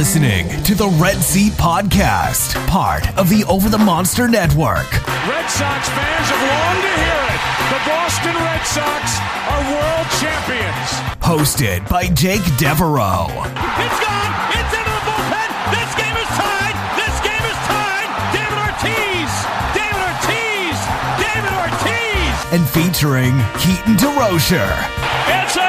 listening to the Red Seat Podcast, part of the Over the Monster Network. Red Sox fans have longed to hear it. The Boston Red Sox are world champions. Hosted by Jake Devereaux. It's gone. It's into the bullpen. This game is tied. This game is tied. David Ortiz. David Ortiz. David Ortiz. And featuring Keaton DeRocher. It's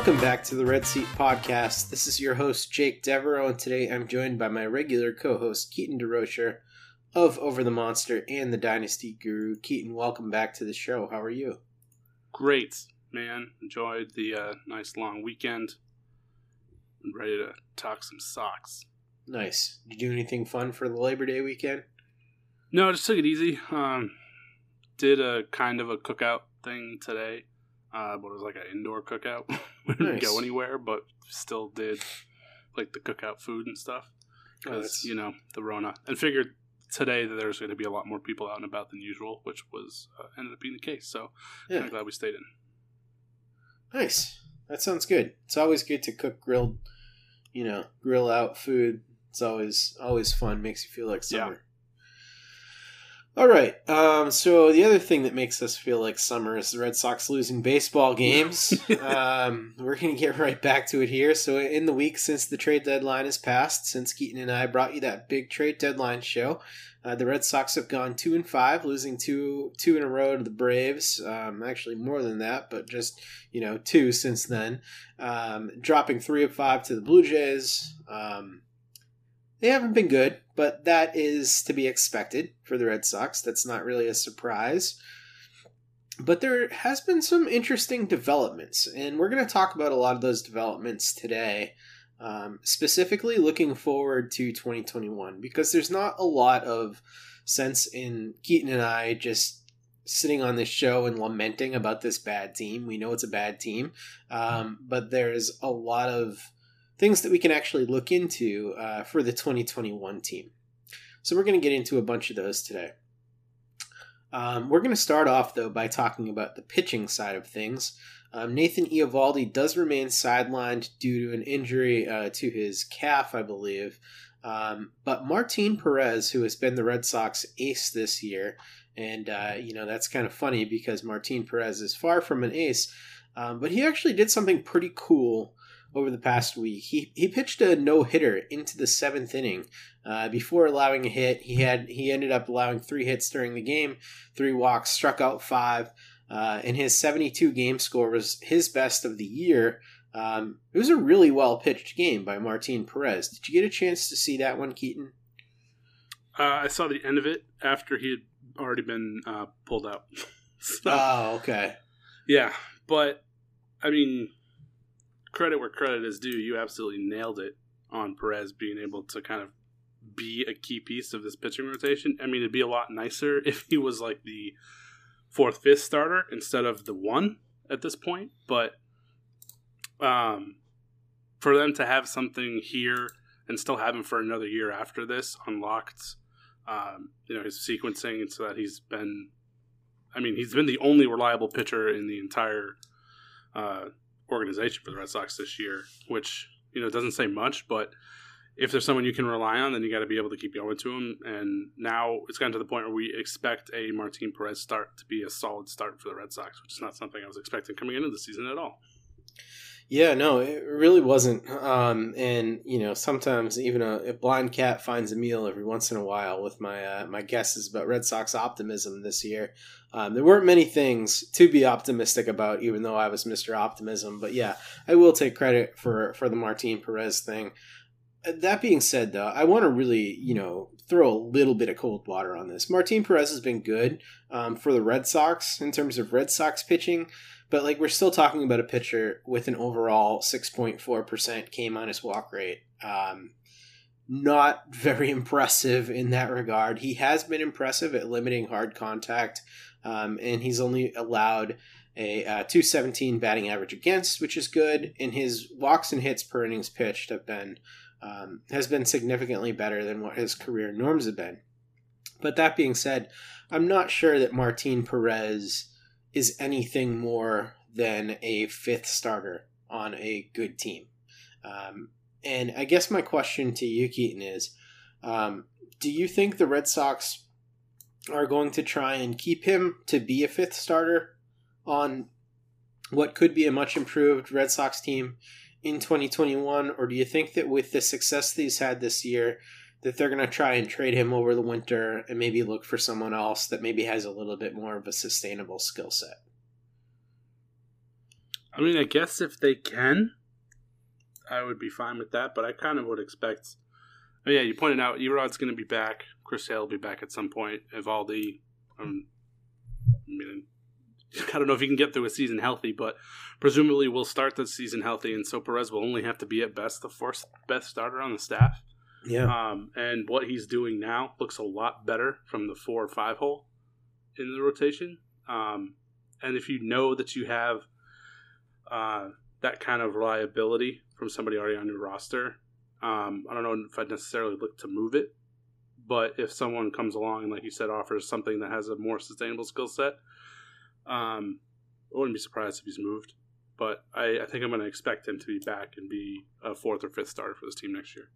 Welcome back to the Red Seat Podcast. This is your host, Jake Devereaux, and today I'm joined by my regular co host, Keaton DeRocher of Over the Monster and the Dynasty Guru. Keaton, welcome back to the show. How are you? Great, man. Enjoyed the uh, nice long weekend. I'm ready to talk some Sox. Nice. Did you do anything fun for the Labor Day weekend? No, I just took it easy. Um, did a kind of a cookout thing today, uh, but it was like an indoor cookout. we didn't Nice. go anywhere, but still did like the cookout food and stuff because you know the Rona. And figured today that there's going to be a lot more people out and about than usual, which was uh, ended up being the case. So Yeah. of glad we stayed in. Nice. That sounds good. It's always good to cook grilled, you know, grill out food. It's always always fun. Makes you feel like Yeah. summer. All right. Um, so the other thing that makes us feel like summer is the Red Sox losing baseball games. um, we're going to get right back to it here. So in the week since the trade deadline has passed, since Keaton and I brought you that big trade deadline show, uh, the Red Sox have gone two and five, losing two two in a row to the Braves. Um, actually, more than that, but just you know two since then. Um, dropping three of five to the Blue Jays. Um, they haven't been good, but that is to be expected for the Red Sox. That's not really a surprise. But there has been some interesting developments, and we're going to talk about a lot of those developments today. Um, specifically, looking forward to 2021 because there's not a lot of sense in Keaton and I just sitting on this show and lamenting about this bad team. We know it's a bad team, um, but there's a lot of things that we can actually look into uh, for the 2021 team. So we're going to get into a bunch of those today. Um, we're going to start off though by talking about the pitching side of things. Um, Nathan Eovaldi does remain sidelined due to an injury uh, to his calf, I believe. Um, but Martin Perez, who has been the Red Sox ace this year, and uh, you know that's kind of funny because Martin Perez is far from an ace, um, but he actually did something pretty cool over the past week. He he pitched a no hitter into the seventh inning uh, before allowing a hit. He had he ended up allowing three hits during the game, three walks, struck out five, uh, and his seventy two game score was his best of the year. Um, it was a really well pitched game by Martin Perez. Did you get a chance to see that one, Keaton? Uh, I saw the end of it after he had already been uh, pulled out. So- Oh, okay. Yeah, but I mean, credit where credit is due. You absolutely nailed it on Perez being able to kind of be a key piece of this pitching rotation. I mean, it'd be a lot nicer if he was like the fourth, fifth starter instead of the one at this point. But um, for them to have something here and still have him for another year after this unlocked, um, you know, his sequencing so that he's been I mean, he's been the only reliable pitcher in the entire uh, organization for the Red Sox this year, which you know doesn't say much, but if there's someone you can rely on, then you got to be able to keep going to him. And now it's gotten to the point where we expect a Martin Perez start to be a solid start for the Red Sox, which is not something I was expecting coming into the season at all. Yeah, no, it really wasn't. Um, and you know, sometimes even a, a blind cat finds a meal every once in a while. With my uh, my guesses about Red Sox optimism this year, um, there weren't many things to be optimistic about, even though I was Mister Optimism. But yeah, I will take credit for for the Martin Perez thing. Uh, That being said, though, I want to really, you know, throw a little bit of cold water on this. Martin Perez has been good um, for the Red Sox in terms of Red Sox pitching, but like we're still talking about a pitcher with an overall 6.4% K minus walk rate. Um, not very impressive in that regard. He has been impressive at limiting hard contact, um, and he's only allowed a uh, 217 batting average against, which is good. And his walks and hits per innings pitched have been um, has been significantly better than what his career norms have been. But that being said, I'm not sure that Martin Perez is anything more than a fifth starter on a good team. Um, and I guess my question to you, Keaton, is um, do you think the Red Sox are going to try and keep him to be a fifth starter on what could be a much improved Red Sox team in 2021? Or do you think that with the success that he's had this year, that they're going to try and trade him over the winter and maybe look for someone else that maybe has a little bit more of a sustainable skill set? I mean, I guess if they can, I would be fine with that. But I kind of would expect. Oh yeah, you pointed out Erod's going to be back. Chris Sale will be back at some point. Eovaldi, um, I mean, I don't know if he can get through a season healthy, but presumably we'll start the season healthy, and so Perez will only have to be at best the fourth best starter on the staff. Yeah. Um, and what he's doing now looks a lot better from the four or five hole in the rotation. Um, and if you know that you have uh, that kind of reliability from somebody already on your roster, um, I don't know if I'd necessarily look to move it. But if someone comes along and, like you said, offers something that has a more sustainable skill set, um, I wouldn't be surprised if he's moved. But I, I think I'm going to expect him to be back and be a fourth or fifth starter for this team next year.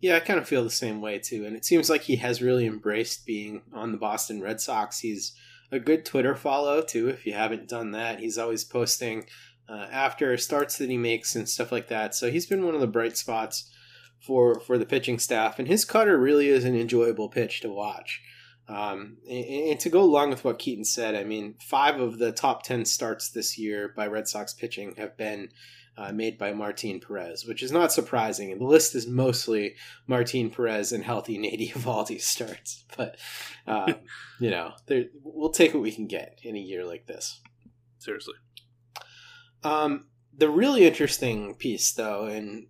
Yeah, I kind of feel the same way too. And it seems like he has really embraced being on the Boston Red Sox. He's a good Twitter follow too, if you haven't done that. He's always posting uh, after starts that he makes and stuff like that. So he's been one of the bright spots for for the pitching staff. And his cutter really is an enjoyable pitch to watch. Um, and, and to go along with what Keaton said, I mean, five of the top 10 starts this year by Red Sox pitching have been uh, made by Martin Perez, which is not surprising. And the list is mostly Martin Perez and healthy Nate Eovaldi starts. But, uh, you know, we'll take what we can get in a year like this. Seriously. Um, the really interesting piece, though, and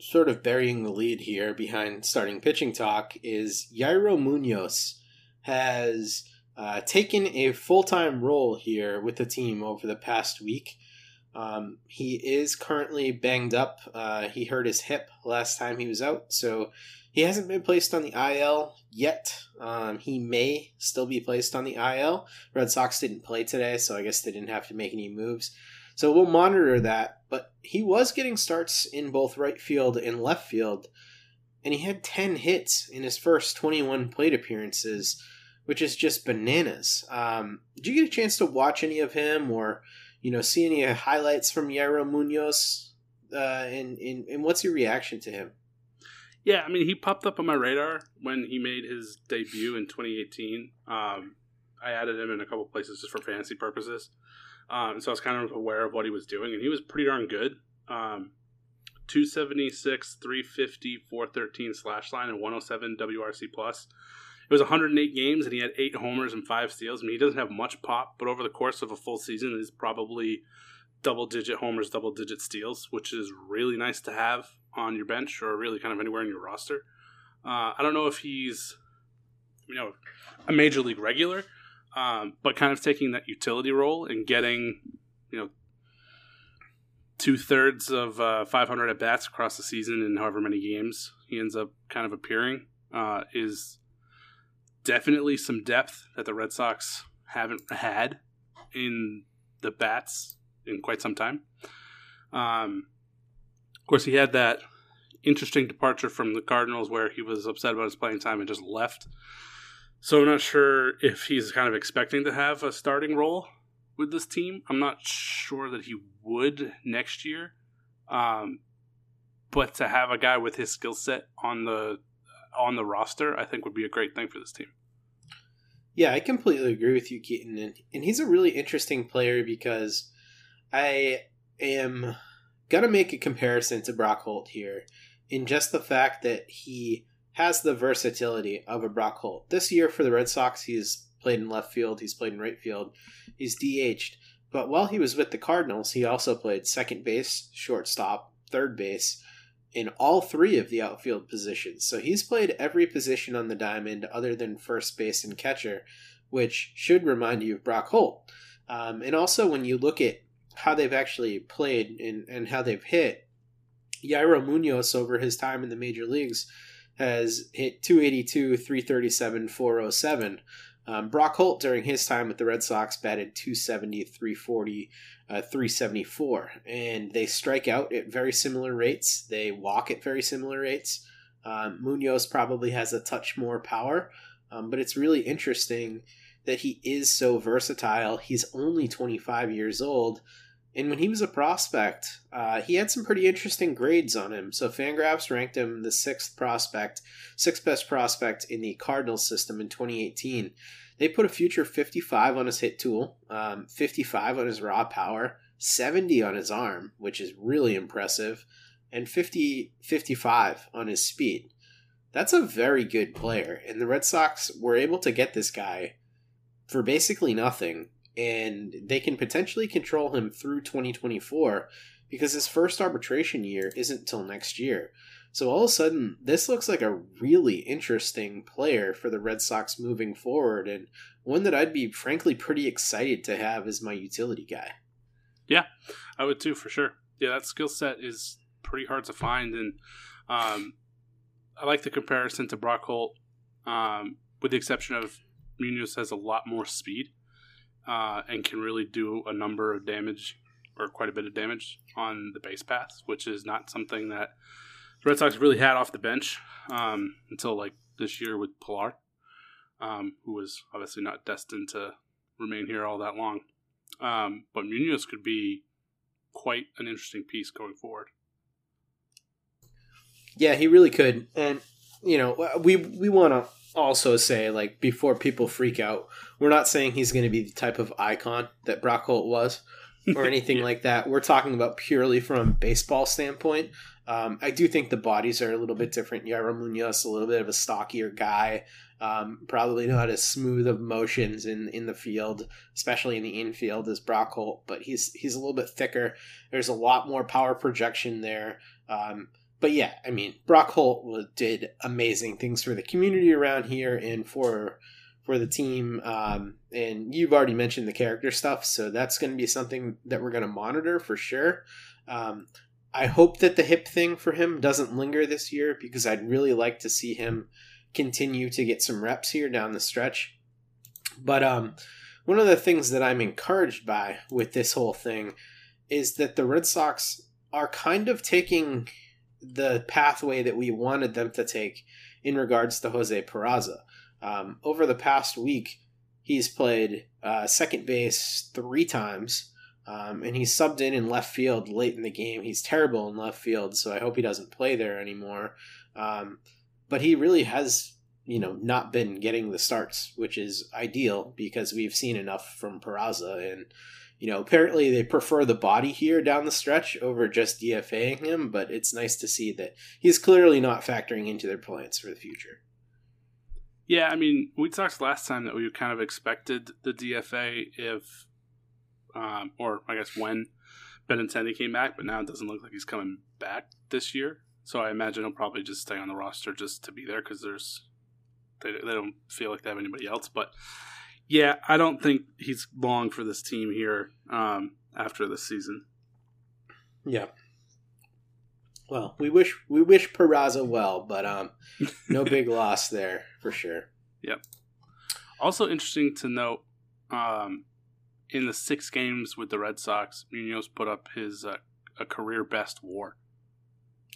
sort of burying the lead here behind starting pitching talk, is Yairo Munoz has uh, taken a full time role here with the team over the past week. Um, he is currently banged up. Uh, he hurt his hip last time he was out, so he hasn't been placed on the IL yet. Um, he may still be placed on the IL. Red Sox didn't play today, so I guess they didn't have to make any moves. So we'll monitor that. But he was getting starts in both right field and left field, and he had 10 hits in his first 21 plate appearances, which is just bananas. Um, did you get a chance to watch any of him or, you know, see any highlights from Yairo Munoz? Uh, and, and, and what's your reaction to him? Yeah, I mean, he popped up on my radar when he made his debut in 2018. Um, I added him in a couple places just for fantasy purposes. Um, so I was kind of aware of what he was doing, and he was pretty darn good. Um, 276, 350, 413 slash line, and 107 WRC plus. It was 108 games, and he had eight homers and five steals. I mean, he doesn't have much pop, but over the course of a full season, he's probably double digit homers, double digit steals, which is really nice to have on your bench or really kind of anywhere in your roster. Uh, I don't know if he's, you know, a major league regular, um, but kind of taking that utility role and getting, you know, two thirds of uh, 500 at bats across the season in however many games he ends up kind of appearing uh, is definitely some depth that the Red Sox haven't had in the bats in quite some time. Um, of course, he had that interesting departure from the Cardinals where he was upset about his playing time and just left. So I'm not sure if he's kind of expecting to have a starting role with this team. I'm not sure that he would next year. Um, but to have a guy with his skill set on the on the roster, I think would be a great thing for this team. Yeah, I completely agree with you, Keaton, and, and he's a really interesting player because I am gonna make a comparison to Brock Holt here in just the fact that he has the versatility of a Brock Holt. This year for the Red Sox, he's played in left field, he's played in right field, he's DH'd. But while he was with the Cardinals, he also played second base, shortstop, third base, in all three of the outfield positions. So he's played every position on the diamond other than first base and catcher, which should remind you of Brock Holt. Um, and also, when you look at how they've actually played and, and how they've hit, Yairo Munoz over his time in the major leagues has hit 282, 337, 407. Um, Brock Holt, during his time with the Red Sox, batted 270, 340, uh, 374. And they strike out at very similar rates. They walk at very similar rates. Um, Munoz probably has a touch more power, um, but it's really interesting that he is so versatile. He's only 25 years old. And when he was a prospect, uh, he had some pretty interesting grades on him. So Fangraphs ranked him the sixth prospect, sixth best prospect in the Cardinals system in 2018. They put a future 55 on his hit tool, um, 55 on his raw power, 70 on his arm, which is really impressive, and 50, 55 on his speed. That's a very good player. And the Red Sox were able to get this guy for basically nothing and they can potentially control him through 2024 because his first arbitration year isn't till next year. So all of a sudden, this looks like a really interesting player for the Red Sox moving forward, and one that I'd be frankly pretty excited to have as my utility guy. Yeah, I would too, for sure. Yeah, that skill set is pretty hard to find, and um, I like the comparison to Brock Holt, um, with the exception of Munoz has a lot more speed uh, and can really do a number of damage or quite a bit of damage on the base paths, which is not something that the Red Sox really had off the bench um, until like this year with Pillar, um, who was obviously not destined to remain here all that long. Um, but Munoz could be quite an interesting piece going forward. Yeah, he really could, and you know we we want to also say like before people freak out we're not saying he's going to be the type of icon that brock holt was or anything yeah. like that. We're talking about purely from baseball standpoint. Um, i do think the bodies are a little bit different. Yairo munoz a little bit of a stockier guy um, probably not as smooth of motions in in the field especially in the infield as brock holt but he's he's a little bit thicker. There's a lot more power projection there. Um, but yeah, I mean, Brock Holt did amazing things for the community around here and for for the team. Um, and you've already mentioned the character stuff, so that's going to be something that we're going to monitor for sure. Um, I hope that the hip thing for him doesn't linger this year because I'd really like to see him continue to get some reps here down the stretch. But um, one of the things that I'm encouraged by with this whole thing is that the Red Sox are kind of taking the pathway that we wanted them to take in regards to Jose Peraza. Um, over the past week, he's played uh, second base three times, um, and he's subbed in in left field late in the game. He's terrible in left field, so I hope he doesn't play there anymore. Um, but he really has, you know, not been getting the starts, which is ideal because we've seen enough from Peraza and you know, apparently they prefer the body here down the stretch over just DFAing him, but it's nice to see that he's clearly not factoring into their plans for the future. Yeah, I mean, we talked last time that we kind of expected the DFA if, um, or I guess when Benintendi came back, but now it doesn't look like he's coming back this year. So I imagine he'll probably just stay on the roster just to be there because there's they, they don't feel like they have anybody else. But yeah, I don't think he's long for this team here um, after this season. Yeah. Well, we wish we wish Peraza well, but um, no big loss there for sure. Yep. Also interesting to note, um, in the six games with the Red Sox, Munoz put up his uh, a career best WAR.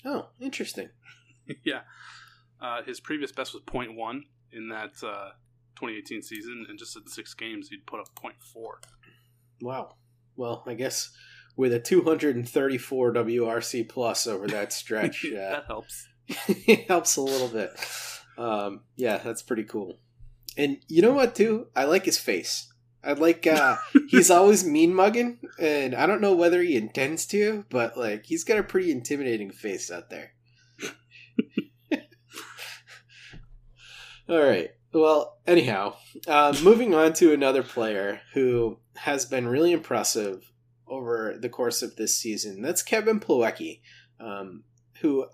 Oh, interesting. yeah, uh, his previous best was 0.1 in that uh, 2018 season, and just in six games, he'd put up 0.4. Wow. Well, I guess with a 234 WRC plus over that stretch, uh, that helps. it helps a little bit. Um, yeah, that's pretty cool. And you know what, too? I like his face. I like uh he's always mean mugging, and I don't know whether he intends to, but like he's got a pretty intimidating face out there. All right. Well, anyhow, uh, moving on to another player who has been really impressive over the course of this season. That's Kevin Plawecki, um, who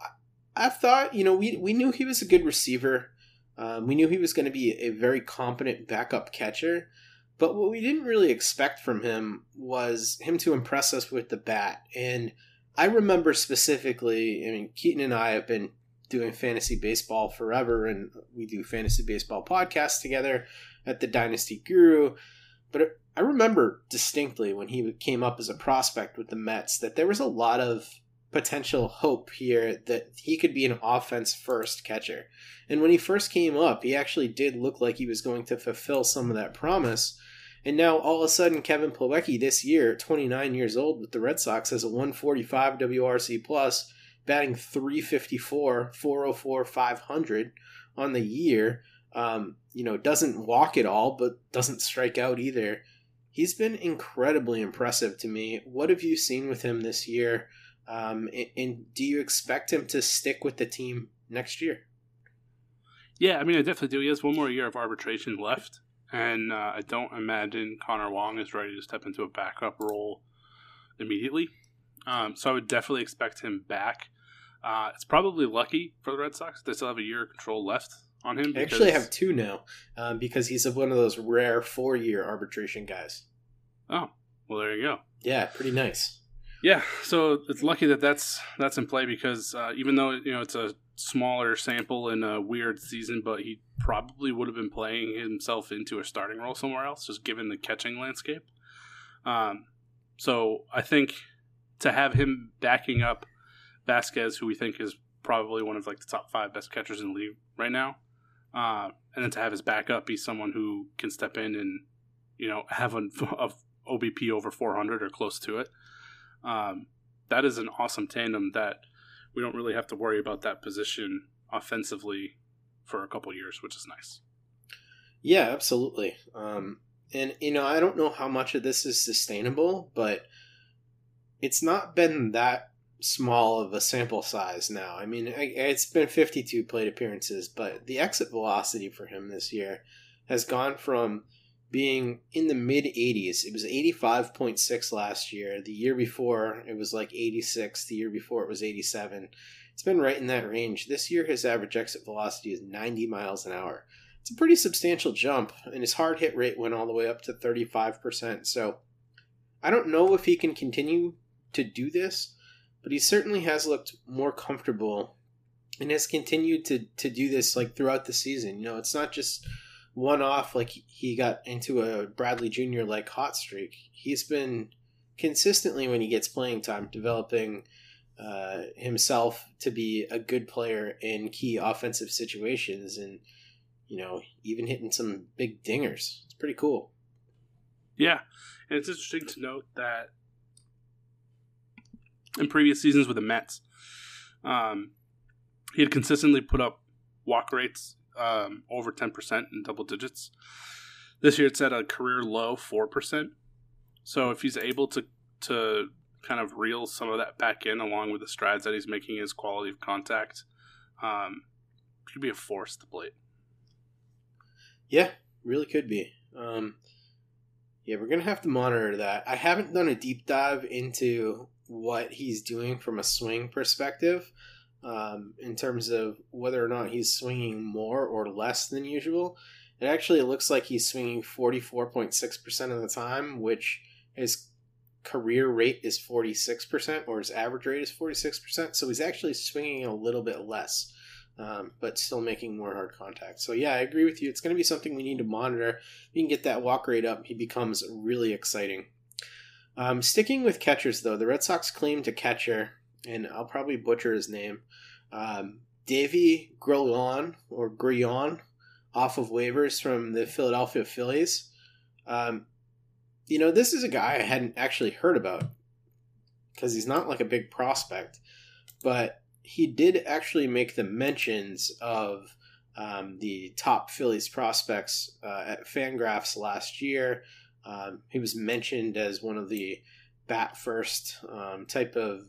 I thought, you know, we, we knew he was a good receiver. Um, we knew he was going to be a very competent backup catcher. But what we didn't really expect from him was him to impress us with the bat. And I remember specifically, I mean, Keaton and I have been doing fantasy baseball forever, and we do fantasy baseball podcasts together at the Dynasty Guru. But I remember distinctly when he came up as a prospect with the Mets that there was a lot of potential hope here that he could be an offense first catcher. And when he first came up, he actually did look like he was going to fulfill some of that promise. And now all of a sudden, Kevin Plawecki this year, 29 years old with the Red Sox, has a 145 WRC plus, batting 354, 404, 500 on the year. Um, you know, doesn't walk at all, but doesn't strike out either. He's been incredibly impressive to me. What have you seen with him this year? Um, and, and do you expect him to stick with the team next year? Yeah, I mean, I definitely do. He has one more year of arbitration left, and uh, I don't imagine Connor Wong is ready to step into a backup role immediately. Um, so I would definitely expect him back. Uh, it's probably lucky for the Red Sox; they still have a year of control left on him. I actually have two now um, because he's one of those rare four-year arbitration guys. Oh, well, there you go. Yeah, pretty nice. Yeah, so it's lucky that that's that's in play because uh, even though you know it's a smaller sample in a weird season, but he probably would have been playing himself into a starting role somewhere else, just given the catching landscape. Um, so I think to have him backing up Vazquez, who we think is probably one of like the top five best catchers in the league right now, uh, and then to have his backup be someone who can step in and you know have an OBP over 400 or close to it um, that is an awesome tandem that we don't really have to worry about that position offensively for a couple years, which is nice. Yeah, absolutely. Um, and you know, I don't know how much of this is sustainable, but it's not been that small of a sample size now. I mean, it's been 52 plate appearances, but the exit velocity for him this year has gone from being in the mid 80s. It was 85.6 last year. The year before, it was like 86. The year before, it was 87. It's been right in that range. This year, his average exit velocity is 90 miles an hour. It's a pretty substantial jump, and his hard hit rate went all the way up to 35%. So I don't know if he can continue to do this, but he certainly has looked more comfortable and has continued to, to do this like throughout the season. You know, it's not just one off like he got into a Bradley Jr. like hot streak. He's been consistently when he gets playing time developing uh, himself to be a good player in key offensive situations and you know even hitting some big dingers. It's pretty cool. Yeah, and it's interesting to note that in previous seasons with the Mets, um, he had consistently put up walk rates um, over 10% in double digits. This year it's at a career low 4%. So if he's able to to kind of reel some of that back in along with the strides that he's making his quality of contact, um, could be a force to plate. Yeah, really could be. Um, yeah, we're gonna have to monitor that. I haven't done a deep dive into what he's doing from a swing perspective um, in terms of whether or not he's swinging more or less than usual. It actually looks like he's swinging 44.6% of the time, which his career rate is 46%, or his average rate is 46%. So he's actually swinging a little bit less, um, but still making more hard contact. So, yeah, I agree with you. It's going to be something we need to monitor. If you can get that walk rate up, he becomes really exciting. Um, sticking with catchers, though, the Red Sox claim to catcher and I'll probably butcher his name, um, Deivy Grillon or Grillon off of waivers from the Philadelphia Phillies. Um, you know, this is a guy I hadn't actually heard about because he's not like a big prospect, but he did actually make the mentions of um, the top Phillies prospects uh, at Fangraphs last year. Um, he was mentioned as one of the bat first um, type of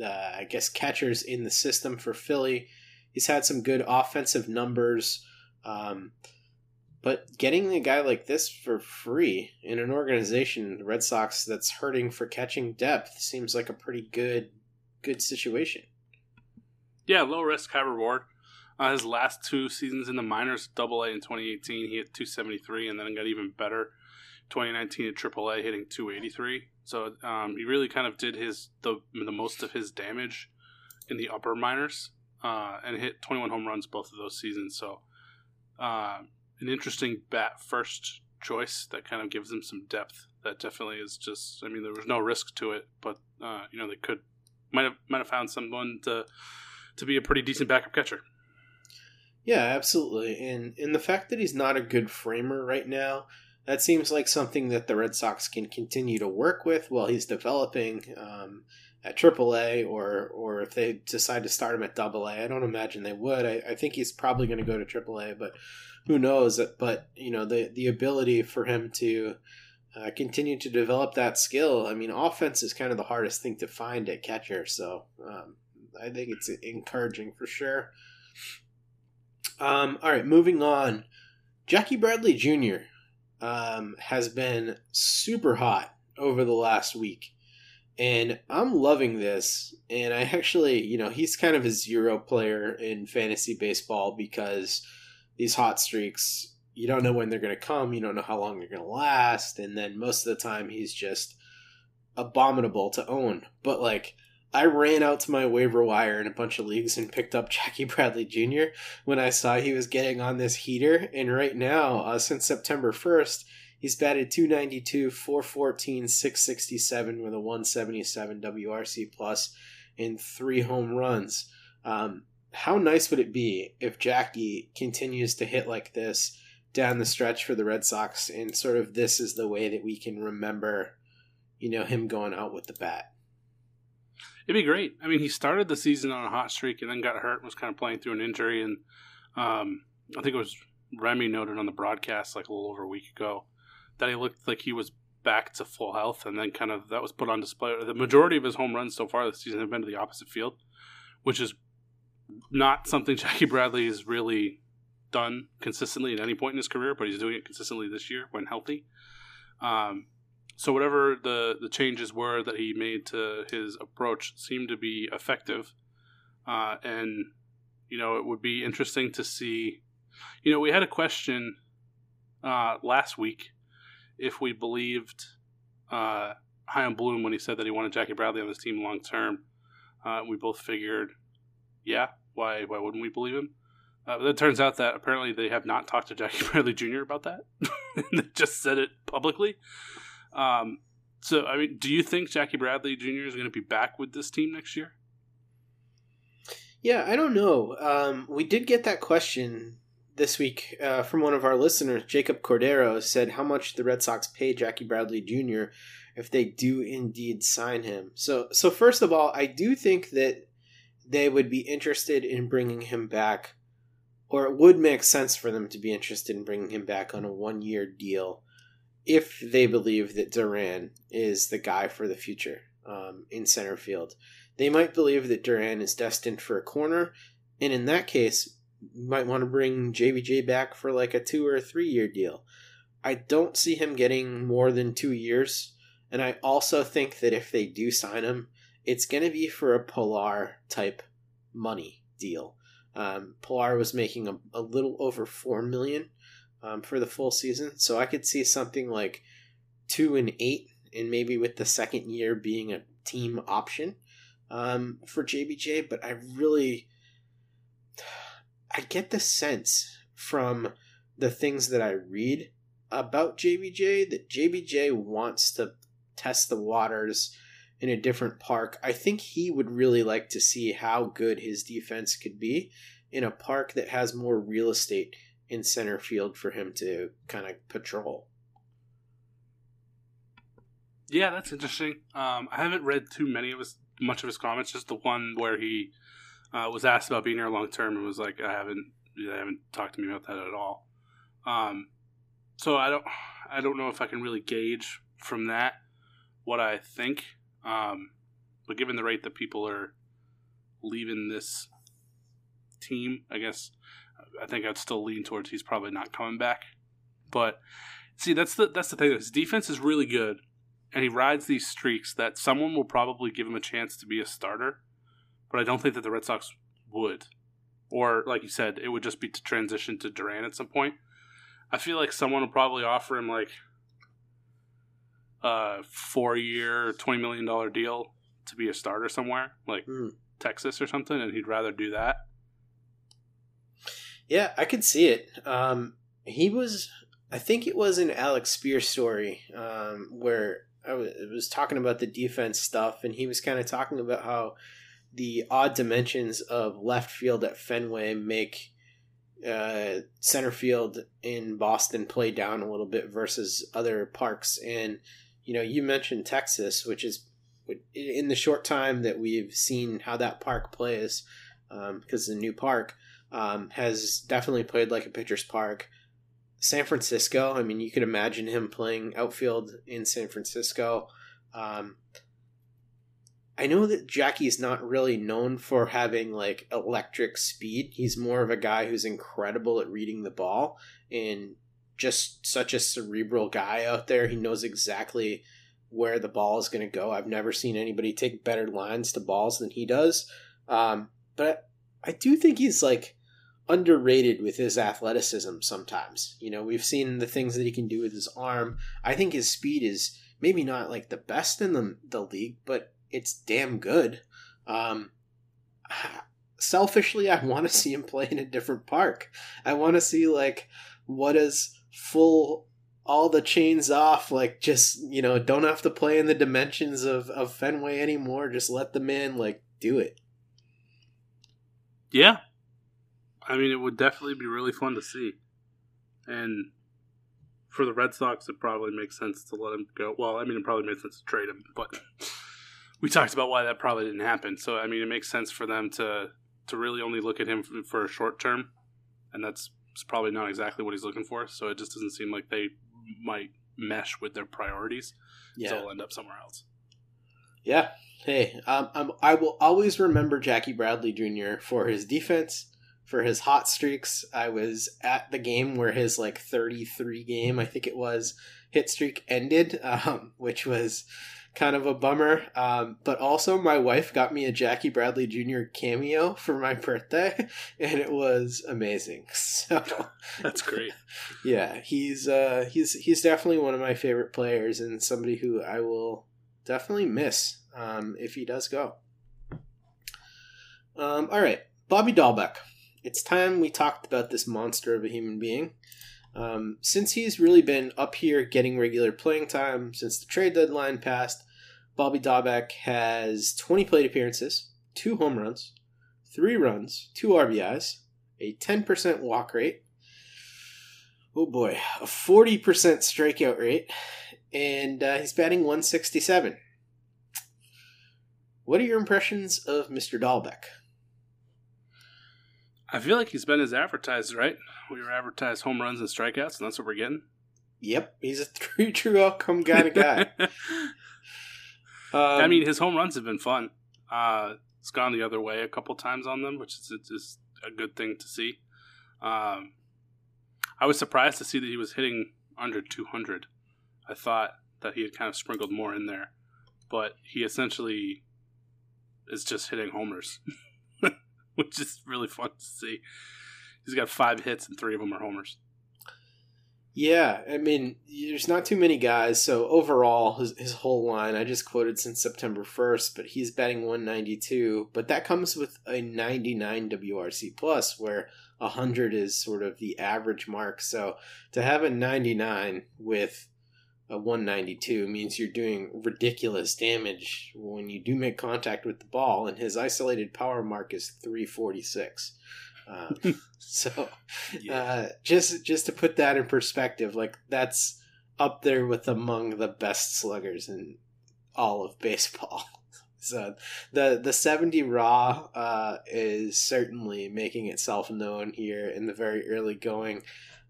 uh, I guess, catchers in the system for Philly. He's had some good offensive numbers. Um, but getting a guy like this for free in an organization, the Red Sox, that's hurting for catching depth seems like a pretty good good situation. Yeah, low risk, high reward. Uh, his last two seasons in the minors, Double A in 2018, he hit 273, and then got even better 2019 at AAA, hitting 283. So um, he really kind of did his the the most of his damage in the upper minors. uh, and hit 21 home runs both of those seasons. So, uh, an interesting bat first choice that kind of gives them some depth. That definitely is just. I mean, there was no risk to it, but uh, you know they could might have might have found someone to to be a pretty decent backup catcher. Yeah, absolutely. And and the fact that he's not a good framer right now, that seems like something that the Red Sox can continue to work with while he's developing um, at AAA, or or if they decide to start him at Double A. I don't imagine they would. I, I think he's probably going to go to AAA, but who knows? But you know, the the ability for him to uh, continue to develop that skill. I mean, offense is kind of the hardest thing to find at catcher, so um, I think it's encouraging for sure. Um, all right, moving on. Jackie Bradley Jr. Um, has been super hot over the last week. And I'm loving this. And I actually, you know, he's kind of a zero player in fantasy baseball because these hot streaks, you don't know when they're going to come. You don't know how long they're going to last. And then most of the time, he's just abominable to own. But like, I ran out to my waiver wire in a bunch of leagues and picked up Jackie Bradley Jr. when I saw he was getting on this heater. And right now, uh, since September 1st, he's batted 292, 414, 667 with a 177 WRC plus and three home runs. Um, how nice would it be if Jackie continues to hit like this down the stretch for the Red Sox and sort of this is the way that we can remember, you know, him going out with the bat? It'd be great. I mean, he started the season on a hot streak and then got hurt and was kind of playing through an injury. And um, I think it was Remy noted on the broadcast like a little over a week ago that he looked like he was back to full health. And then kind of that was put on display. The majority of his home runs so far this season have been to the opposite field, which is not something Jackie Bradley has really done consistently at any point in his career, but he's doing it consistently this year when healthy. Um, so whatever the the changes were that he made to his approach seemed to be effective, uh, and you know it would be interesting to see. You know, we had a question uh, last week if we believed uh, Chaim Bloom when he said that he wanted Jackie Bradley on his team long term. Uh, we both figured, yeah, why why wouldn't we believe him? Uh, but it turns out that apparently they have not talked to Jackie Bradley Jr. about that. they just said it publicly. Um, so, I mean, do you think Jackie Bradley Jr. is going to be back with this team next year? Yeah, I don't know. Um, we did get that question this week uh, from one of our listeners, Jacob Cordero, said how much the Red Sox pay Jackie Bradley Jr. if they do indeed sign him. So, so first of all, I do think that they would be interested in bringing him back, or it would make sense for them to be interested in bringing him back on a one-year deal if they believe that Duran is the guy for the future um, in center field. They might believe that Duran is destined for a corner, and in that case, might want to bring JBJ back for like a two or three year deal. I don't see him getting more than two years, and I also think that if they do sign him, it's going to be for a Pillar type money deal. Um, was making a, a little over four million um, for the full season. So I could see something like two and eight, and maybe with the second year being a team option um, for JBJ. But I really, I get the sense from the things that I read about JBJ that JBJ wants to test the waters in a different park. I think he would really like to see how good his defense could be in a park that has more real estate in center field for him to kind of patrol. Yeah, that's interesting. Um, I haven't read too many of his much of his comments. Just the one where he uh, was asked about being here long term and was like, "I haven't, I haven't talked to me about that at all." Um, so I don't, I don't know if I can really gauge from that what I think. Um, but given the rate that people are leaving this team, I guess I think I'd still lean towards he's probably not coming back. But see, that's the that's the thing. His defense is really good, and he rides these streaks that someone will probably give him a chance to be a starter. But I don't think that the Red Sox would, or like you said, it would just be to transition to Duran at some point. I feel like someone will probably offer him like a four-year, twenty million dollar deal to be a starter somewhere, like mm. Texas or something, and he'd rather do that Yeah, I could see it. Um, he was, I think it was an Alex Speier story um, where I was, was talking about the defense stuff, and he was kind of talking about how the odd dimensions of left field at Fenway make uh, center field in Boston play down a little bit versus other parks. And you know, you mentioned Texas, which is in the short time that we've seen how that park plays, um, because the new park um, has definitely played like a pitcher's park. San Francisco, I mean, you could imagine him playing outfield in San Francisco. Um, I know that Jackie's not really known for having like electric speed. He's more of a guy who's incredible at reading the ball and just such a cerebral guy out there. He knows exactly where the ball is going to go. I've never seen anybody take better lines to balls than he does. Um, but I do think he's like underrated with his athleticism sometimes. You know, we've seen the things that he can do with his arm. I think his speed is maybe not like the best in the, the league, but it's damn good. Um, selfishly, I want to see him play in a different park. I want to see like what is full all the chains off like just you know don't have to play in the dimensions of of fenway anymore just let the man like do it yeah i mean it would definitely be really fun to see and for the red sox it probably makes sense to let him go well i mean it probably makes sense to trade him but we talked about why that probably didn't happen. So I mean, it makes sense for them to to really only look at him for, for a short term, and that's probably not exactly what he's looking for. So it just doesn't seem like they might mesh with their priorities. Yeah, so they'll end up somewhere else. Yeah. Hey, um, I'm, I will always remember Jackie Bradley Jr. for his defense, for his hot streaks. I was at the game where his like 33 game, I think it was, hit streak ended, um, which was kind of a bummer. Um, but also, my wife got me a Jackie Bradley Jr. cameo for my birthday, and it was amazing. So that's great. Yeah, he's uh, he's he's definitely one of my favorite players, and somebody who I will definitely miss um, if he does go. Um, all right, Bobby Dalbec. It's time we talked about this monster of a human being. Um, since he's really been up here getting regular playing time since the trade deadline passed, Bobby Dalbec has 20 plate appearances, two home runs, three runs, two RBIs, a 10% walk rate. Oh boy, a 40% strikeout rate, and uh, he's batting 167. What are your impressions of Mr. Dalbec? I feel like he's been as advertised, right? We were advertised home runs and strikeouts, and that's what we're getting. Yep, he's a true true outcome kind of guy. um, I mean, his home runs have been fun. Uh, it's gone the other way a couple times on them, which is just a good thing to see. Um, I was surprised to see that he was hitting under 200. I thought that he had kind of sprinkled more in there, but he essentially is just hitting homers. which is really fun to see. He's got five hits and three of them are homers. Yeah, I mean, there's not too many guys. So overall, his, his whole line, I just quoted since September 1st, but he's batting 192. But that comes with a 99 WRC plus, where 100 is sort of the average mark. So to have a 99 with a 192 means you're doing ridiculous damage when you do make contact with the ball, and his isolated power mark is 346. Uh, so, yeah. uh, just just to put that in perspective, like that's up there with among the best sluggers in all of baseball. so the the 70 raw uh, is certainly making itself known here in the very early going.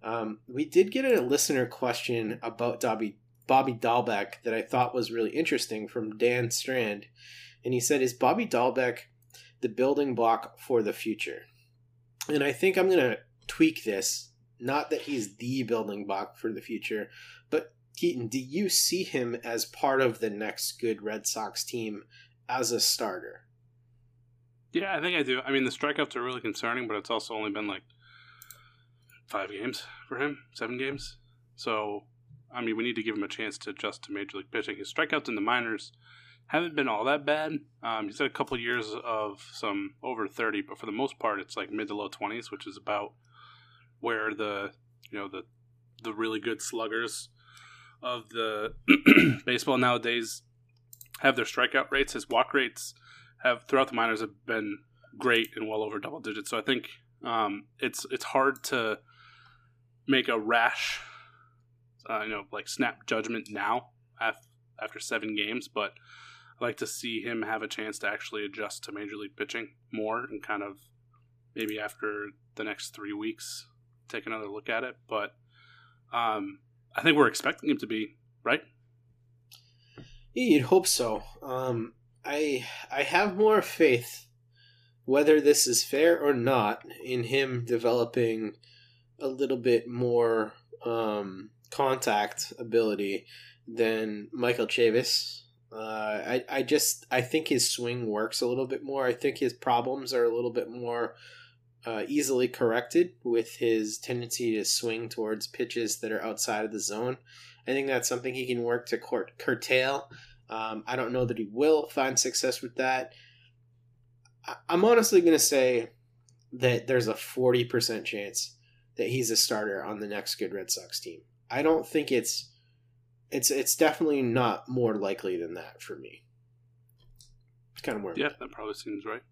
Um, we did get a listener question about Dobby Bobby Dalbec that I thought was really interesting from Dan Strand. And he said, Is Bobby Dalbec the building block for the future? And I think I'm going to tweak this. Not that he's the building block for the future, but Keaton, do you see him as part of the next good Red Sox team as a starter? Yeah, I think I do. I mean, the strikeouts are really concerning, but it's also only been like five games for him, seven games. So I mean, we need to give him a chance to adjust to major league pitching. His strikeouts in the minors haven't been all that bad. Um, he's had a couple years of some over 30, but for the most part, it's like mid to low 20s, which is about where the you know the the really good sluggers of the baseball nowadays have their strikeout rates. His walk rates have throughout the minors have been great and well over double digits. So I think um, it's it's hard to make a rash, uh, you know, like snap judgment now after seven games, but I'd like to see him have a chance to actually adjust to major league pitching more and kind of maybe after the next three weeks take another look at it. But um, I think we're expecting him to be right. Yeah, you'd hope so. Um, I I have more faith, whether this is fair or not, in him developing a little bit more um, contact ability than Michael Chavis. Uh, I I just I think his swing works a little bit more. I think his problems are a little bit more uh, easily corrected with his tendency to swing towards pitches that are outside of the zone. I think that's something he can work to court, curtail. Um, I don't know that he will find success with that. I, I'm honestly going to say that there's a 40% chance that he's a starter on the next good Red Sox team. I don't think it's it's it's definitely not more likely than that for me. It's kind of where yeah, that probably seems right.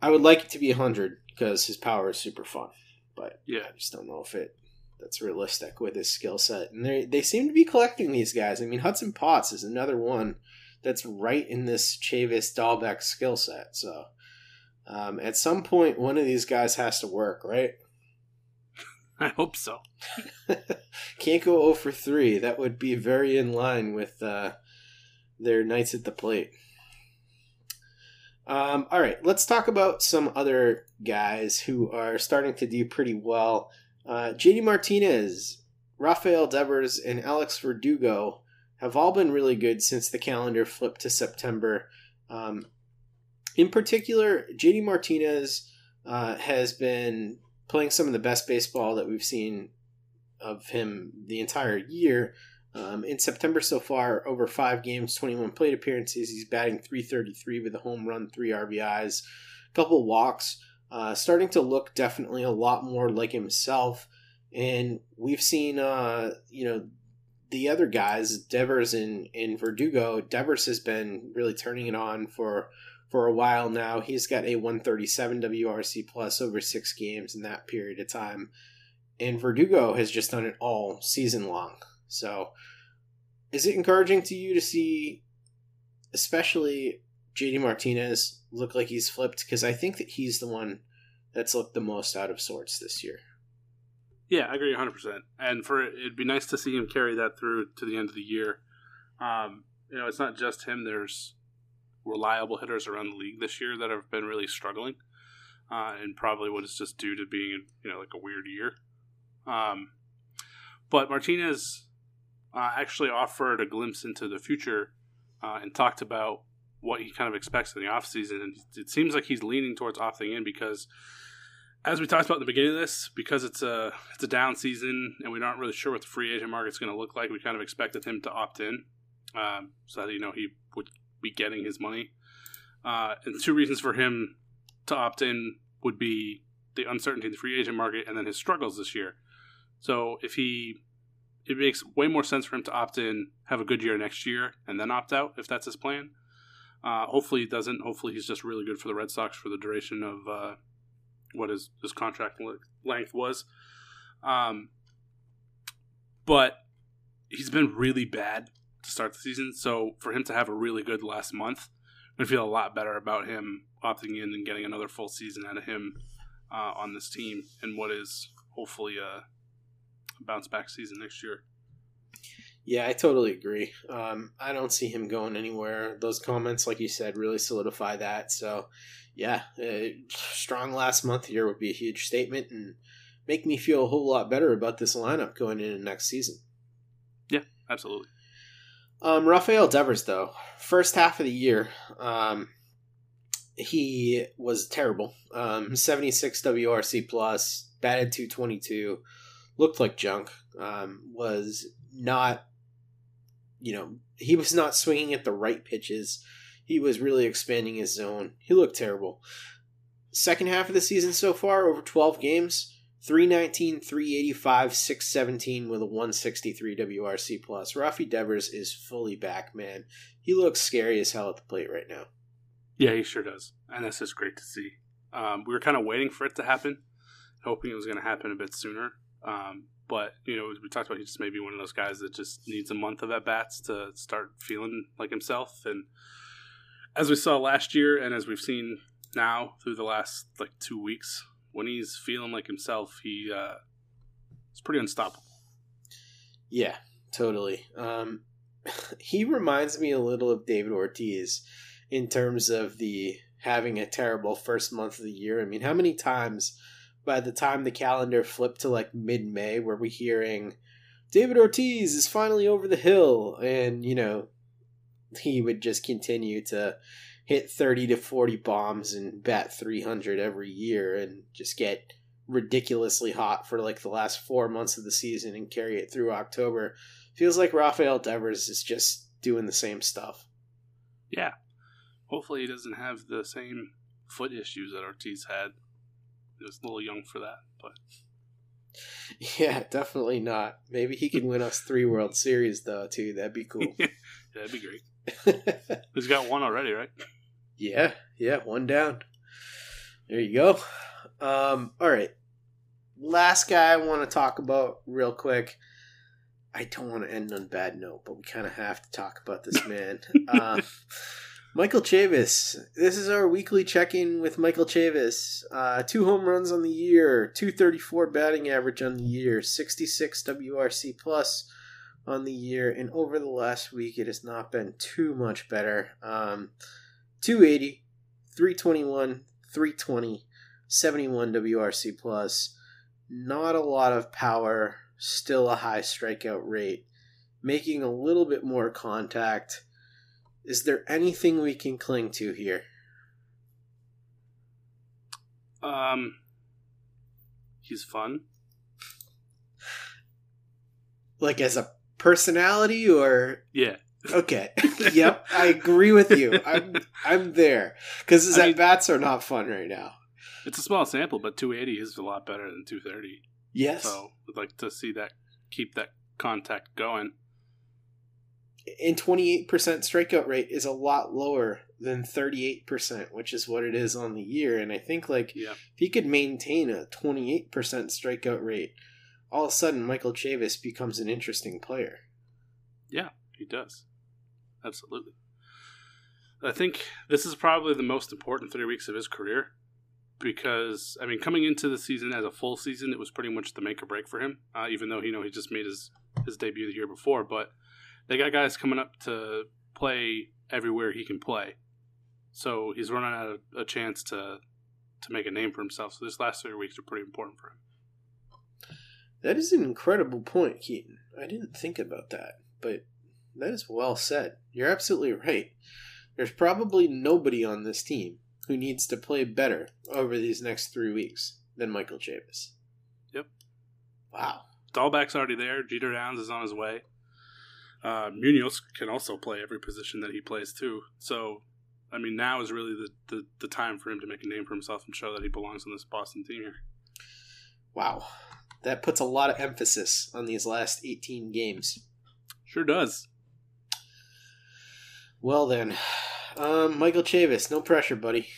I would like it to be 100 because his power is super fun, but yeah, I just don't know if it that's realistic with his skill set. And they they seem to be collecting these guys. I mean, Hudson Potts is another one that's right in this Chavis Dalbec skill set. So um, at some point, one of these guys has to work, right? I hope so. Can't go 0 for 3. That would be very in line with uh, their nights at the plate. Um, all right, let's talk about some other guys who are starting to do pretty well. Uh, JD Martinez, Rafael Devers, and Alex Verdugo have all been really good since the calendar flipped to September. Um, in particular, JD Martinez uh, has been playing some of the best baseball that we've seen of him the entire year. Um, in September so far, over five games, 21 plate appearances. He's batting 333 with a home run, three RBIs, a couple walks. Uh, starting to look definitely a lot more like himself. And we've seen, uh, you know, the other guys, Devers and, and Verdugo. Devers has been really turning it on for for a while now. He's got a 137 WRC plus over six games in that period of time. And Verdugo has just done it all season long. So, is it encouraging to you to see, especially JD Martinez, look like he's flipped? Because I think that he's the one that's looked the most out of sorts this year. Yeah, I agree 100%. And for it'd be nice to see him carry that through to the end of the year. Um, you know, it's not just him. There's reliable hitters around the league this year that have been really struggling, uh, and probably what is just due to being you know like a weird year. Um, but Martinez uh, actually offered a glimpse into the future uh, and talked about what he kind of expects in the offseason. And it seems like he's leaning towards opting in because, as we talked about in the beginning of this, because it's a it's a down season and we're not really sure what the free agent market's going to look like, we kind of expected him to opt in um, so that you know he would be getting his money. Uh, and two reasons for him to opt in would be the uncertainty in the free agent market and then his struggles this year. So if he, it makes way more sense for him to opt in, have a good year next year, and then opt out if that's his plan. Uh, hopefully he doesn't. Hopefully he's just really good for the Red Sox for the duration of uh, what his his contract length was. Um, but he's been really bad to start the season. So for him to have a really good last month, I feel a lot better about him opting in and getting another full season out of him uh, on this team and what is hopefully a bounce back season next year. Yeah, I totally agree. Um, I don't see him going anywhere. Those comments, like you said, really solidify that. So, yeah, a strong last month here would be a huge statement and make me feel a whole lot better about this lineup going into next season. Yeah, absolutely. Um, Rafael Devers, though, first half of the year, um, he was terrible. Um, 76 WRC plus, batted 222, looked like junk. Um, was not, you know, he was not swinging at the right pitches. He was really expanding his zone. He looked terrible. Second half of the season so far, over 12 games, 319, 385, 617 with a 163 WRC plus. Rafi Devers is fully back, man. He looks scary as hell at the plate right now. Yeah, he sure does, and that's just great to see. Um, we were kind of waiting for it to happen, hoping it was going to happen a bit sooner. Um, but you know, we talked about he just may be one of those guys that just needs a month of at bats to start feeling like himself. And as we saw last year, and as we've seen now through the last like two weeks, when he's feeling like himself, he uh, is pretty unstoppable. Yeah, totally. Um, he reminds me a little of David Ortiz in terms of the having a terrible first month of the year. I mean, how many times by the time the calendar flipped to like mid May were we hearing David Ortiz is finally over the hill and you know he would just continue to hit 30 to 40 bombs and bat 300 every year and just get ridiculously hot for like the last 4 months of the season and carry it through October. Feels like Rafael Devers is just doing the same stuff. Yeah. Hopefully he doesn't have the same foot issues that Ortiz had. He was a little young for that, but yeah, definitely not. Maybe he can win us three World Series though, too. That'd be cool. yeah, that'd be great. He's got one already, right? Yeah, yeah, one down. There you go. Um, all right. Last guy I want to talk about real quick. I don't want to end on a bad note, but we kind of have to talk about this man. uh, Michael Chavis. This is our weekly check-in with Michael Chavis. Uh, two home runs on the year, 234 batting average on the year, 66 WRC plus on the year, and over the last week it has not been too much better. Um, 280, 321, 320, 71 WRC plus. Not a lot of power, still a high strikeout rate, making a little bit more contact is there anything we can cling to here? Um, he's fun. Like as a personality, or yeah. Okay. yep, I agree with you. I'm I'm there because his at bats are not fun right now. It's a small sample, but 280 is a lot better than 230. Yes. So I'd like to see that keep that contact going and 28% strikeout rate is a lot lower than 38%, which is what it is on the year. And I think like yeah. if he could maintain a 28% strikeout rate, all of a sudden Michael Chavis becomes an interesting player. Yeah, he does. Absolutely. I think this is probably the most important three weeks of his career because I mean, coming into the season as a full season, it was pretty much the make or break for him. Uh, even though you know he just made his his debut the year before, but they got guys coming up to play everywhere he can play. So he's running out of a chance to to make a name for himself. So this last three weeks are pretty important for him. That is an incredible point, Keaton. I didn't think about that, but that is well said. You're absolutely right. There's probably nobody on this team who needs to play better over these next three weeks than Michael Chavis. Yep. Wow. Dalbec's already there. Jeter Downs is on his way. Uh, Munoz can also play every position that he plays too. So, I mean, now is really the, the, the time for him to make a name for himself and show that he belongs on this Boston team here. Wow. That puts a lot of emphasis on these last 18 games. Sure does. Well, then, um, Michael Chavis, no pressure, buddy.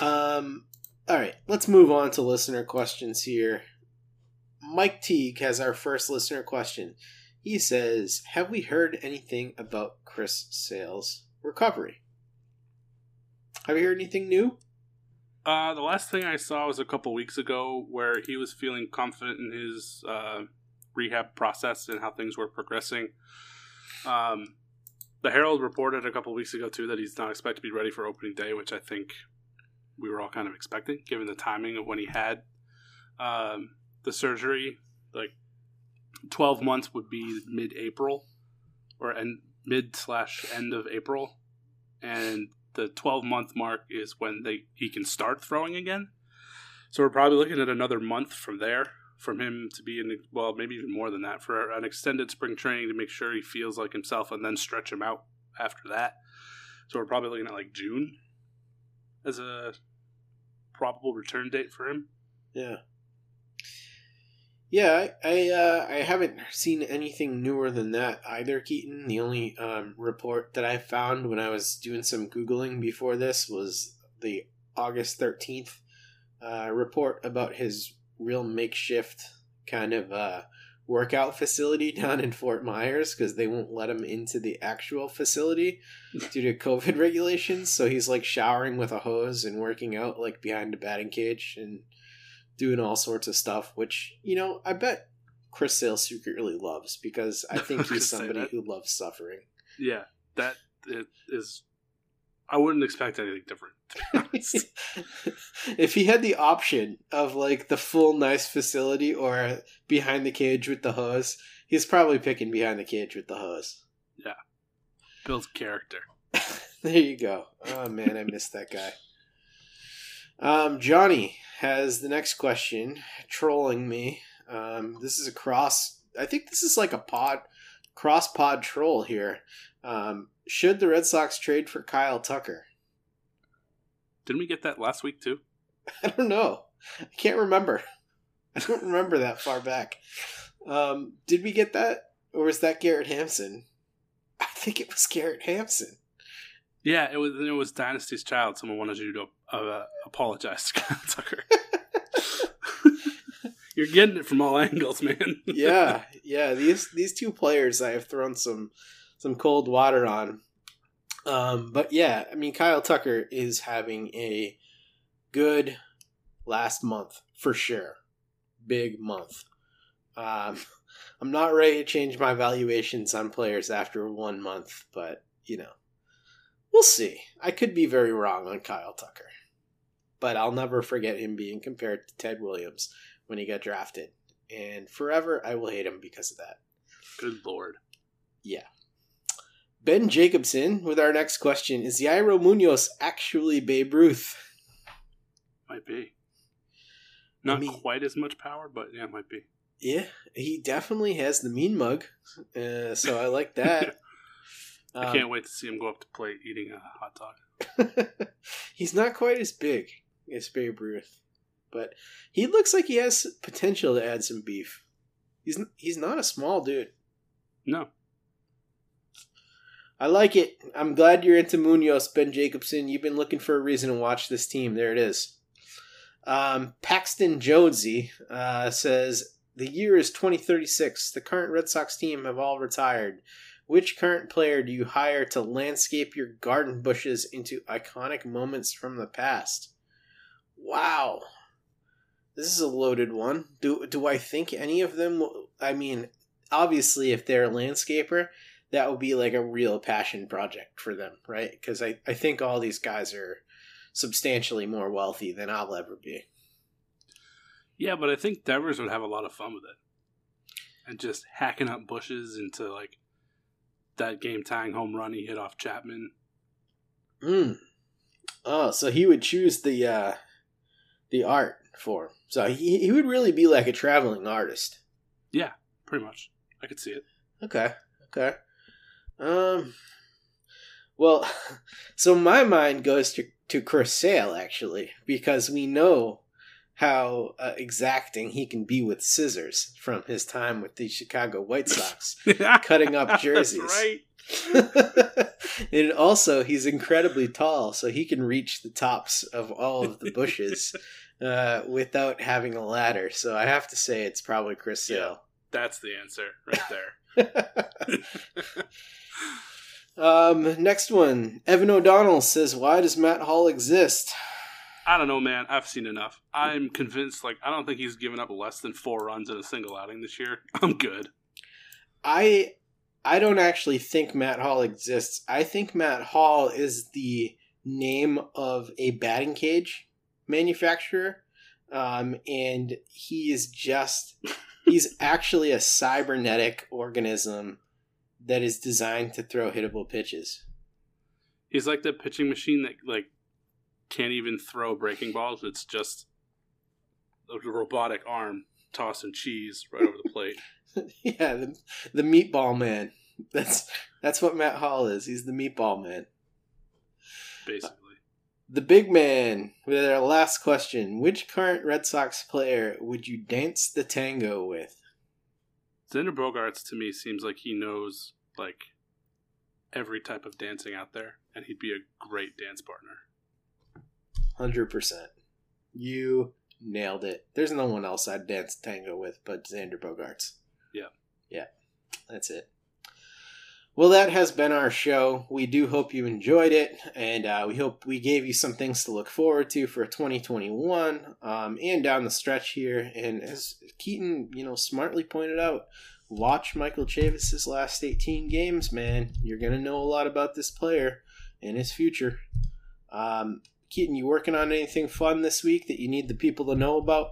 Um, all right, let's move on to listener questions here. Mike Teague has our first listener question. He says, Have we heard anything about Chris Sale's recovery? Have you heard anything new? Uh, the last thing I saw was a couple weeks ago where he was feeling confident in his uh, rehab process and how things were progressing. Um, the Herald reported a couple weeks ago, too, that he's not expected to be ready for opening day, which I think we were all kind of expecting, given the timing of when he had um, the surgery. Like 12 months would be mid April or end, mid slash end of April. And the 12 month mark is when they he can start throwing again. So we're probably looking at another month from there from him to be in well maybe even more than that for an extended spring training to make sure he feels like himself and then stretch him out after that. So we're probably looking at like June as a probable return date for him. Yeah. Yeah, I I, uh, I haven't seen anything newer than that either, Keaton. The only um, report that I found when I was doing some googling before this was the August thirteenth uh, report about his real makeshift kind of uh, workout facility down in Fort Myers because they won't let him into the actual facility due to COVID regulations. So he's like showering with a hose and working out like behind a batting cage and doing all sorts of stuff, which, you know, I bet Chris Sale secretly loves because I think he's somebody who loves suffering. Yeah, that is. I wouldn't expect anything different. To be honest. if he had the option of like the full nice facility or behind the cage with the hose, he's probably picking behind the cage with the hose. Yeah. Builds character. There you go. Oh man, I missed that guy. Um, Johnny has the next question, trolling me. Um, this is a cross. I think this is like a pod, cross pod troll here. Um, should the Red Sox trade for Kyle Tucker? Didn't we get that last week too? I don't know. I can't remember. I don't remember that far back. Um, did we get that, or was that Garrett Hampson? I think it was Garrett Hampson. Yeah, it was. It was Dynasty's Child. Someone wanted you to uh, apologize to Tucker. You're getting it from all angles, man. yeah, yeah. These these two players I have thrown some some cold water on. Um, but yeah, I mean Kyle Tucker is having a good last month for sure. Big month. Um, I'm not ready to change my valuations on players after one month, but you know, we'll see. I could be very wrong on Kyle Tucker, but I'll never forget him being compared to Ted Williams when he got drafted, and forever I will hate him because of that. Good lord. Yeah. Ben Jacobson with our next question Is Yairo Munoz actually Babe Ruth? Might be. Not mean- quite as much power, but yeah, it might be. Yeah, he definitely has the mean mug, uh, so I like that. I Um, can't wait to see him go up to plate eating a hot dog. he's not quite as big as Babe Ruth, but he looks like he has potential to add some beef. He's he's not a small dude. No, I like it. I'm glad you're into Munoz, Ben Jacobson. You've been looking for a reason to watch this team. There it is. Um, Paxton Jonesy uh, says the year is 2036. The current Red Sox team have all retired. Which current player do you hire to landscape your garden bushes into iconic moments from the past? Wow, this is a loaded one. Do do I think any of them? I mean, obviously, if they're a landscaper, that would be like a real passion project for them, right? Because I, I think all these guys are substantially more wealthy than I'll ever be. yeah, but I think Devers would have a lot of fun with it, and just hacking up bushes into like that game tying home run he hit off Chapman. Mm. Oh, so he would choose the uh, the art for him. So he he would really be like a traveling artist. Yeah, pretty much. I could see it. Okay. Okay. Um. Well, so my mind goes to to Chris Sale actually because we know how uh, exacting he can be with scissors from his time with the Chicago White Sox. Cutting up jerseys. Right. and also, he's incredibly tall, so he can reach the tops of all of the bushes uh, without having a ladder. So I have to say, it's probably Chris Sale. That's the answer right there. Um, next one. Evan O'Donnell says, "Why does Matt Hall exist?" I don't know, man. I've seen enough. I'm convinced. Like, I don't think he's given up less than four runs in a single outing this year. I'm good. I I don't actually think Matt Hall exists. I think Matt Hall is the name of a batting cage manufacturer, um, and he is just he's actually a cybernetic organism that is designed to throw hittable pitches. He's like the pitching machine that like can't even throw breaking balls. It's just a robotic arm tossing cheese right over the plate. yeah, the, the meatball man. That's that's what Matt Hall is. He's the meatball man. basically. The big man with our last question. Which current Red Sox player would you dance the tango with? Xander Bogaerts to me seems like he knows like every type of dancing out there, and he'd be a great dance partner. 100%. You nailed it. There's no one else I'd dance tango with but Xander Bogaerts. Yeah. Yeah. That's it. Well, that has been our show. We do hope you enjoyed it, and uh, we hope we gave you some things to look forward to for 2021 um, and down the stretch here. And as Keaton, you know, smartly pointed out, watch Michael Chavis's last 18 games, man. You're gonna know a lot about this player and his future. Um, Keaton, you working on anything fun this week that you need the people to know about?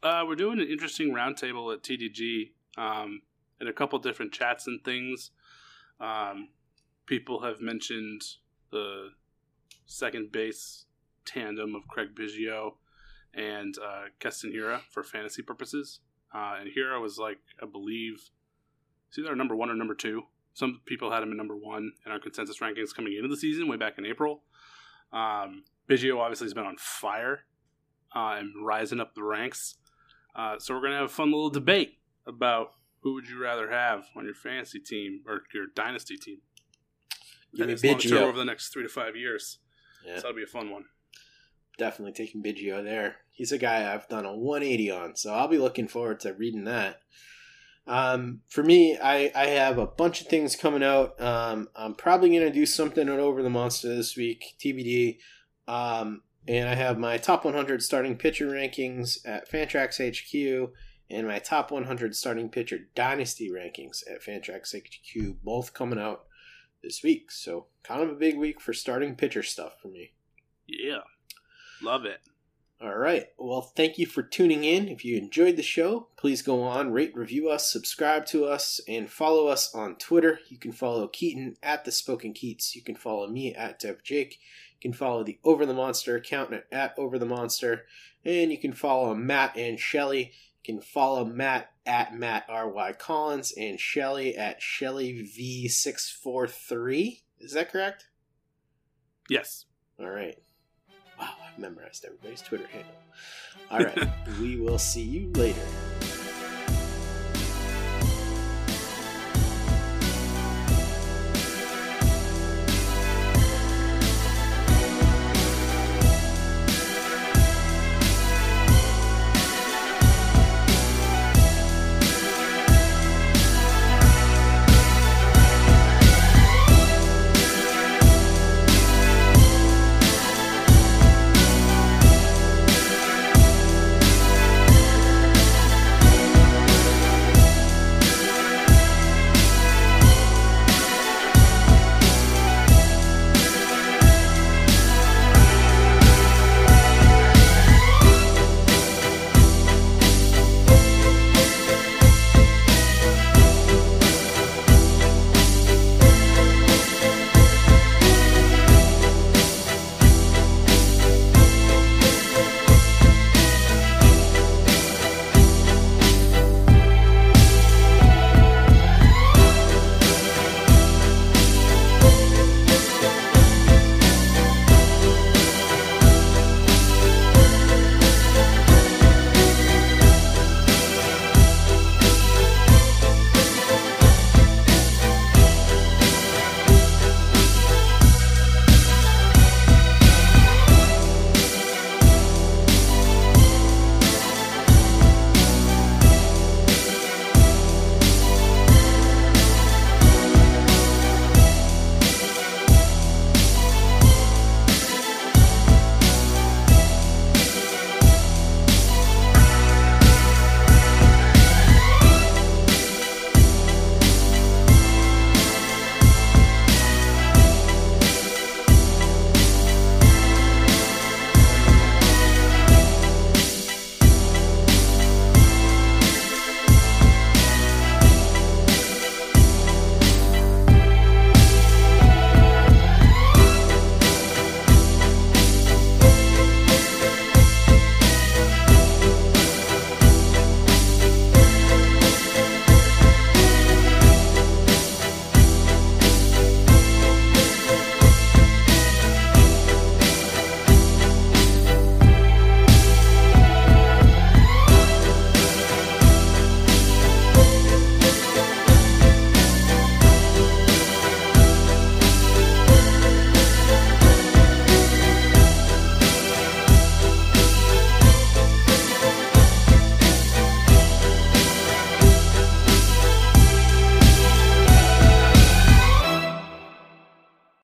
Uh, we're doing an interesting roundtable at TDG. Um, in a couple different chats and things. Um, people have mentioned the second base tandem of Craig Biggio and uh, Keston Hiura for fantasy purposes. Uh, and Hiura was like, I believe, it's either number one or number two. Some people had him at number one in our consensus rankings coming into the season, way back in April. Um, Biggio obviously has been on fire uh, and rising up the ranks. Uh, so we're going to have a fun little debate about who would you rather have on your fantasy team or your dynasty team? Give me Biggio. over the next three to five years. Yeah. So that'll be a fun one. definitely taking Biggio there. He's a guy I've done a 180 on, so I'll be looking forward to reading that. Um, for me, I, I have a bunch of things coming out. Um, I'm probably going to do something at Over the Monster this week, TBD. Um, and I have my top 100 starting pitcher rankings at Fantrax HQ and my top 100 starting pitcher dynasty rankings at Fantrax HQ, both coming out this week. So, kind of a big week for starting pitcher stuff for me. Yeah. Love it. All right. Well, thank you for tuning in. If you enjoyed the show, please go on, rate, review us, subscribe to us, and follow us on Twitter. You can follow Keaton at the Spoken Keats. You can follow me at Dev Jake. You can follow the Over the Monster account at, at Over the Monster, and you can follow Matt and Shelly. Can follow Matt at Matt R Y Collins and Shelly at Shelly V six four three. Is that correct? Yes. All right. Wow, I've memorized everybody's Twitter handle. All right. we will see you later.